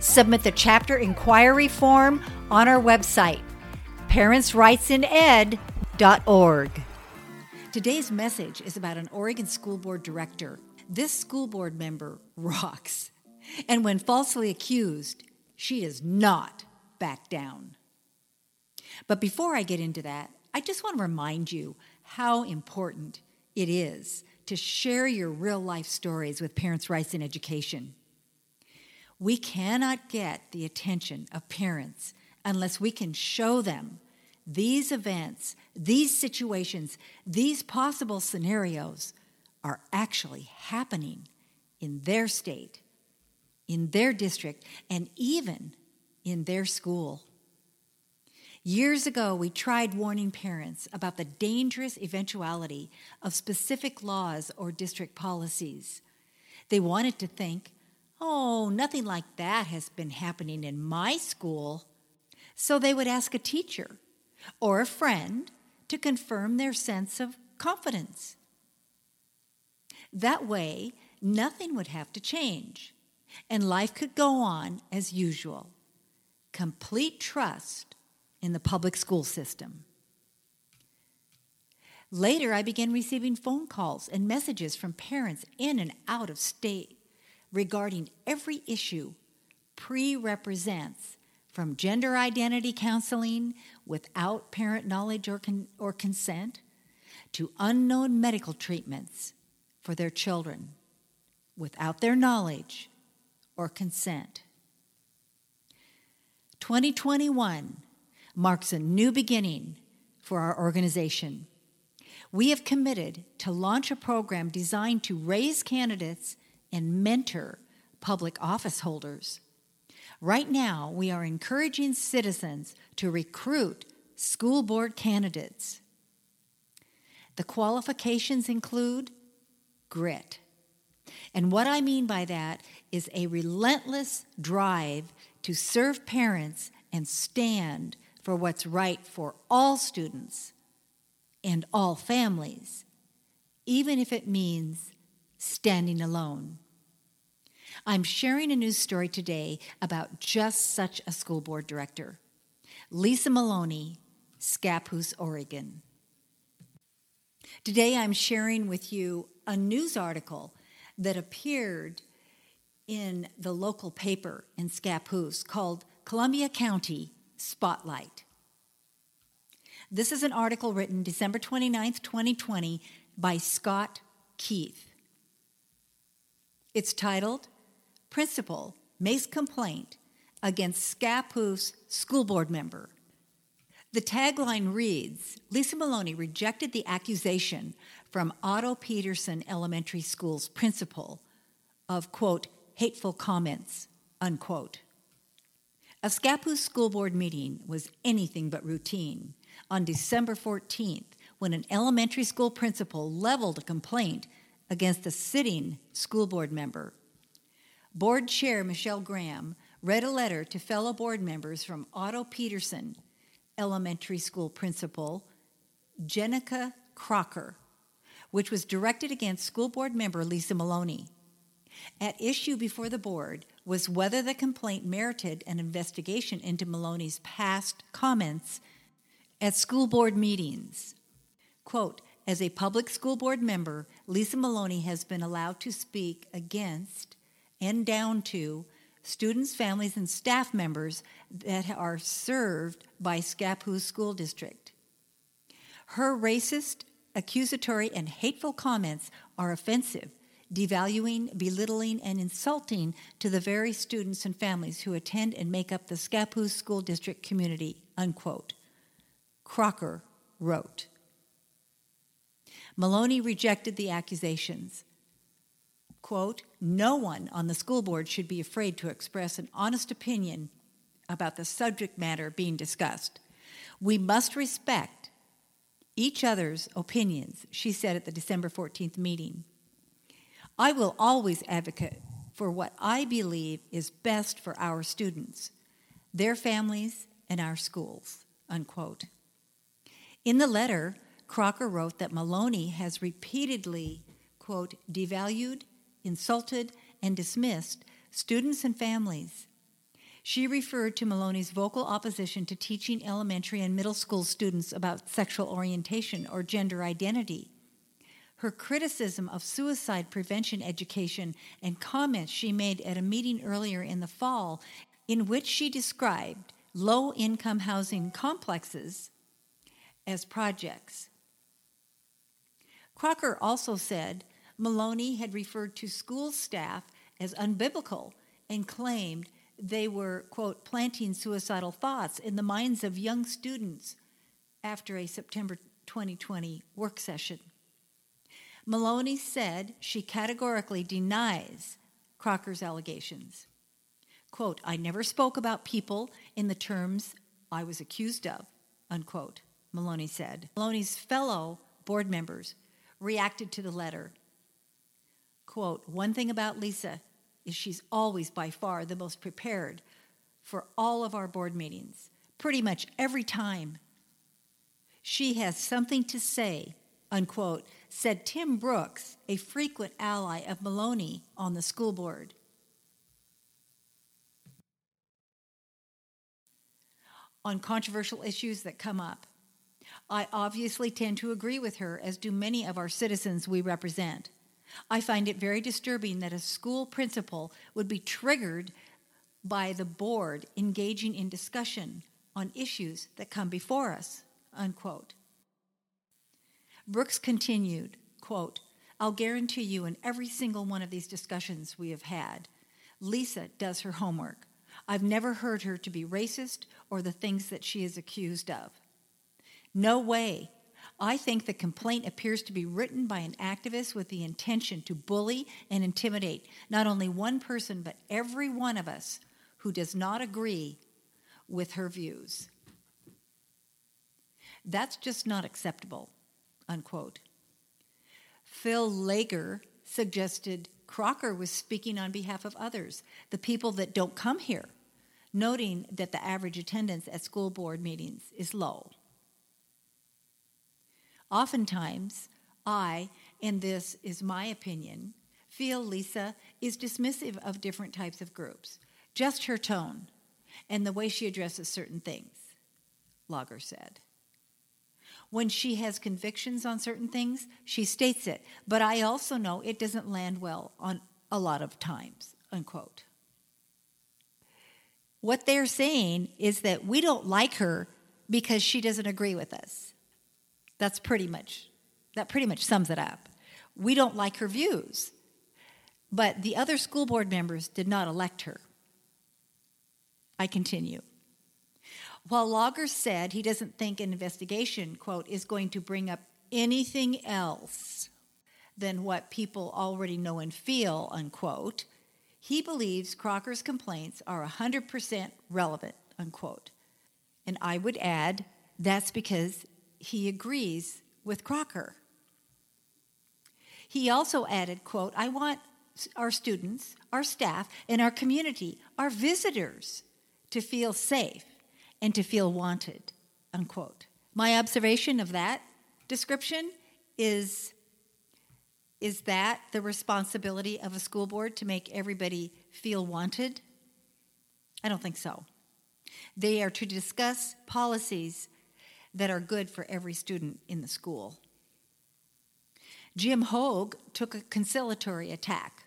Submit the chapter inquiry form on our website, parentsrightsined.org. Today's message is about an Oregon school board director. This school board member rocks. And when falsely accused, she does not back down. But before I get into that, I just want to remind you how important it is to share your real life stories with Parents' Rights in Education. We cannot get the attention of parents unless we can show them these events, these situations, these possible scenarios are actually happening in their state, in their district, and even in their school. Years ago, we tried warning parents about the dangerous eventuality of specific laws or district policies. They wanted to think, oh, nothing like that has been happening in my school. So they would ask a teacher or a friend to confirm their sense of confidence. That way, nothing would have to change, and life could go on as usual. Complete trust in the public school system. Later, I began receiving phone calls and messages from parents in and out of state regarding every issue PRE represents from gender identity counseling without parent knowledge or, con- or consent to unknown medical treatments for their children without their knowledge or consent. 2021 marks a new beginning for our organization. We have committed to launch a program designed to raise candidates and mentor public office holders. Right now, we are encouraging citizens to recruit school board candidates. The qualifications include grit. And what I mean by that is a relentless drive to serve parents and stand for what's right for all students and all families, even if it means standing alone. I'm sharing a news story today about just such a school board director, Lisa Maloney, Scappoose, Oregon. Today I'm sharing with you a news article that appeared in the local paper in Scappoose called Columbia County Spotlight. This is an article written December 29th, 2020 by Scott Keith. It's titled Principal Makes Complaint Against Scappoose School Board Member. The tagline reads Lisa Maloney rejected the accusation from Otto Peterson Elementary School's principal of, quote, hateful comments, unquote. A Scappoose school board meeting was anything but routine. On December 14th, when an elementary school principal leveled a complaint against a sitting school board member, Board Chair Michelle Graham read a letter to fellow board members from Otto Peterson, elementary school principal, Jenica Crocker, which was directed against school board member Lisa Maloney. At issue before the board was whether the complaint merited an investigation into Maloney's past comments at school board meetings. Quote, as a public school board member, Lisa Maloney has been allowed to speak against and down to students, families, and staff members that are served by Scappoose School District. Her racist, accusatory, and hateful comments are offensive, devaluing, belittling, and insulting to the very students and families who attend and make up the Scappoose School District community, unquote. Crocker wrote. Maloney rejected the accusations. Quote, no one on the school board should be afraid to express an honest opinion about the subject matter being discussed. We must respect each other's opinions, she said at the December 14th meeting. I will always advocate for what I believe is best for our students, their families, and our schools. Unquote. In the letter, Crocker wrote that Maloney has repeatedly, quote, devalued, insulted, and dismissed students and families. She referred to Maloney's vocal opposition to teaching elementary and middle school students about sexual orientation or gender identity. Her criticism of suicide prevention education and comments she made at a meeting earlier in the fall, in which she described low income housing complexes as projects. Crocker also said Maloney had referred to school staff as unbiblical and claimed they were, quote, planting suicidal thoughts in the minds of young students after a September 2020 work session. Maloney said she categorically denies Crocker's allegations. Quote, I never spoke about people in the terms I was accused of, unquote, Maloney said. Maloney's fellow board members reacted to the letter. Quote, one thing about Lisa is she's always by far the most prepared for all of our board meetings, pretty much every time. She has something to say, unquote, said Tim Brooks, a frequent ally of Maloney on the school board. On controversial issues that come up, I obviously tend to agree with her, as do many of our citizens we represent. I find it very disturbing that a school principal would be triggered by the board engaging in discussion on issues that come before us. Unquote. Brooks continued, quote, I'll guarantee you in every single one of these discussions we have had, Lisa does her homework. I've never heard her to be racist or the things that she is accused of. No way. I think the complaint appears to be written by an activist with the intention to bully and intimidate not only one person, but every one of us who does not agree with her views. That's just not acceptable, unquote. Phil Lager suggested Crocker was speaking on behalf of others, the people that don't come here, noting that the average attendance at school board meetings is low. Oftentimes, I, and this is my opinion, feel Lisa is dismissive of different types of groups, just her tone and the way she addresses certain things, Lager said. When she has convictions on certain things, she states it, but I also know it doesn't land well on a lot of times, unquote. What they're saying is that we don't like her because she doesn't agree with us. That's pretty much, that pretty much sums it up. We don't like her views, but the other school board members did not elect her. I continue. While Lager said he doesn't think an investigation, quote, is going to bring up anything else than what people already know and feel, unquote, he believes Crocker's complaints are 100% relevant, unquote. And I would add that's because he agrees with Crocker. He also added, quote, I want our students, our staff, and our community, our visitors, to feel safe and to feel wanted, unquote. My observation of that description is is that the responsibility of a school board to make everybody feel wanted? I don't think so. They are to discuss policies that are good for every student in the school. Jim Hogue took a conciliatory attack.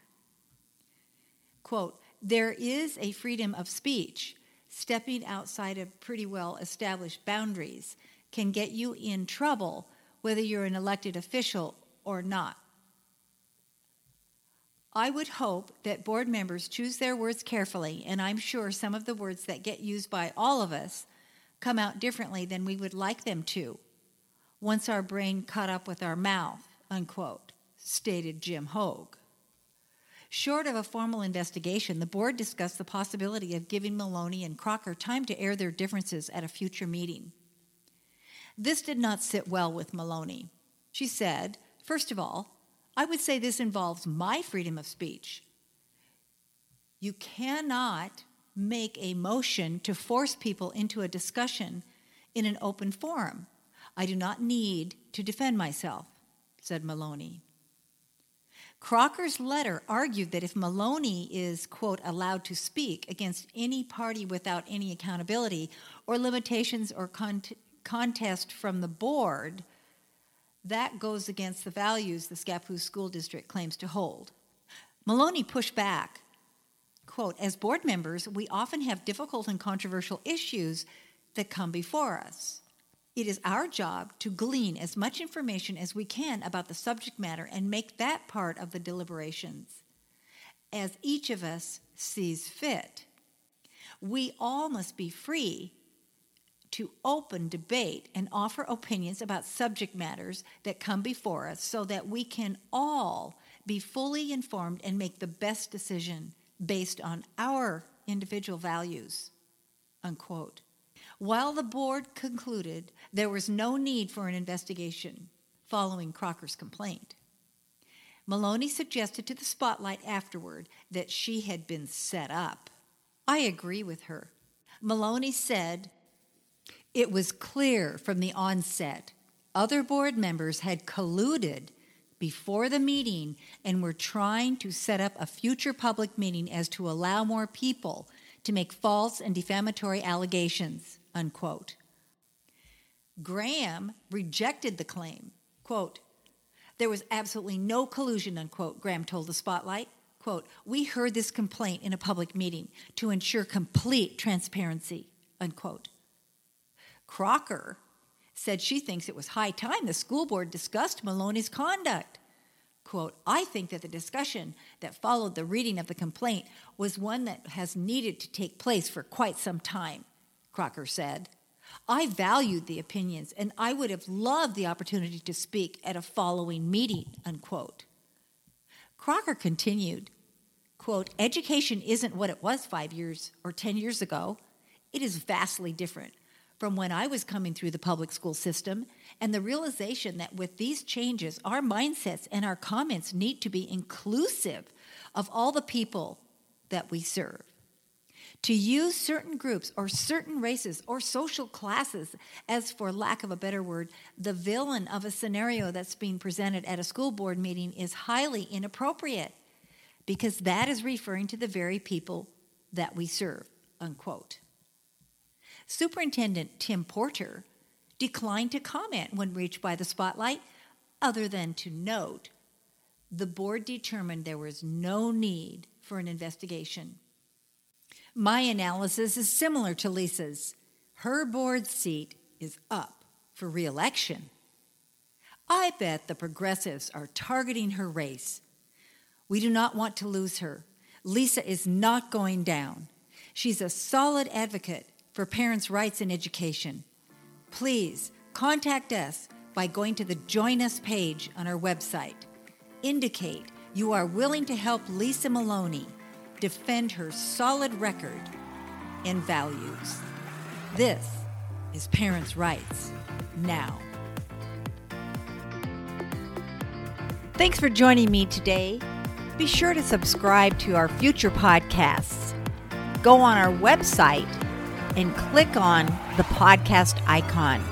Quote, there is a freedom of speech. Stepping outside of pretty well established boundaries can get you in trouble, whether you're an elected official or not. I would hope that board members choose their words carefully, and I'm sure some of the words that get used by all of us come out differently than we would like them to once our brain caught up with our mouth, unquote, stated Jim Hogue. Short of a formal investigation, the board discussed the possibility of giving Maloney and Crocker time to air their differences at a future meeting. This did not sit well with Maloney. She said, First of all, I would say this involves my freedom of speech. You cannot make a motion to force people into a discussion in an open forum. I do not need to defend myself, said Maloney. Crocker's letter argued that if Maloney is, quote, allowed to speak against any party without any accountability or limitations or con- contest from the board, that goes against the values the Scappoose School District claims to hold. Maloney pushed back. Quote, as board members, we often have difficult and controversial issues that come before us. It is our job to glean as much information as we can about the subject matter and make that part of the deliberations as each of us sees fit. We all must be free to open debate and offer opinions about subject matters that come before us so that we can all be fully informed and make the best decision based on our individual values. Unquote. While the board concluded there was no need for an investigation following Crocker's complaint, Maloney suggested to the spotlight afterward that she had been set up. I agree with her. Maloney said it was clear from the onset other board members had colluded before the meeting and we're trying to set up a future public meeting as to allow more people to make false and defamatory allegations, unquote. Graham rejected the claim, quote, there was absolutely no collusion, unquote, Graham told the Spotlight. Quote, we heard this complaint in a public meeting to ensure complete transparency, unquote. Crocker said she thinks it was high time the school board discussed Maloney's conduct. Quote, I think that the discussion that followed the reading of the complaint was one that has needed to take place for quite some time, Crocker said. I valued the opinions and I would have loved the opportunity to speak at a following meeting, unquote. Crocker continued, quote, education isn't what it was five years or 10 years ago. It is vastly different from when I was coming through the public school system, and the realization that with these changes, our mindsets and our comments need to be inclusive of all the people that we serve. To use certain groups or certain races or social classes as, for lack of a better word, the villain of a scenario that's being presented at a school board meeting is highly inappropriate because that is referring to the very people that we serve. Unquote. Superintendent Tim Porter declined to comment when reached by the spotlight, other than to note the board determined there was no need for an investigation. My analysis is similar to Lisa's. Her board seat is up for reelection. I bet the progressives are targeting her race. We do not want to lose her. Lisa is not going down. She's a solid advocate for parents' rights in education. Please contact us by going to the Join Us page on our website. Indicate you are willing to help Lisa Maloney defend her solid record and values. This is Parents' Rights Now. Thanks for joining me today. Be sure to subscribe to our future podcasts. Go on our website and click on the podcast icon.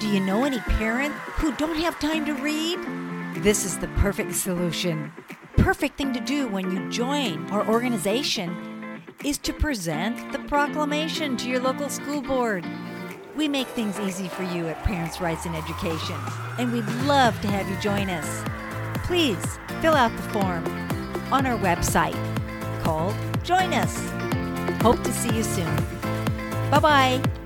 Do you know any parents who don't have time to read? This is the perfect solution. Perfect thing to do when you join our organization is to present the proclamation to your local school board. We make things easy for you at Parents' Rights in Education, and we'd love to have you join us. Please fill out the form on our website called Join us. Hope to see you soon. 拜拜。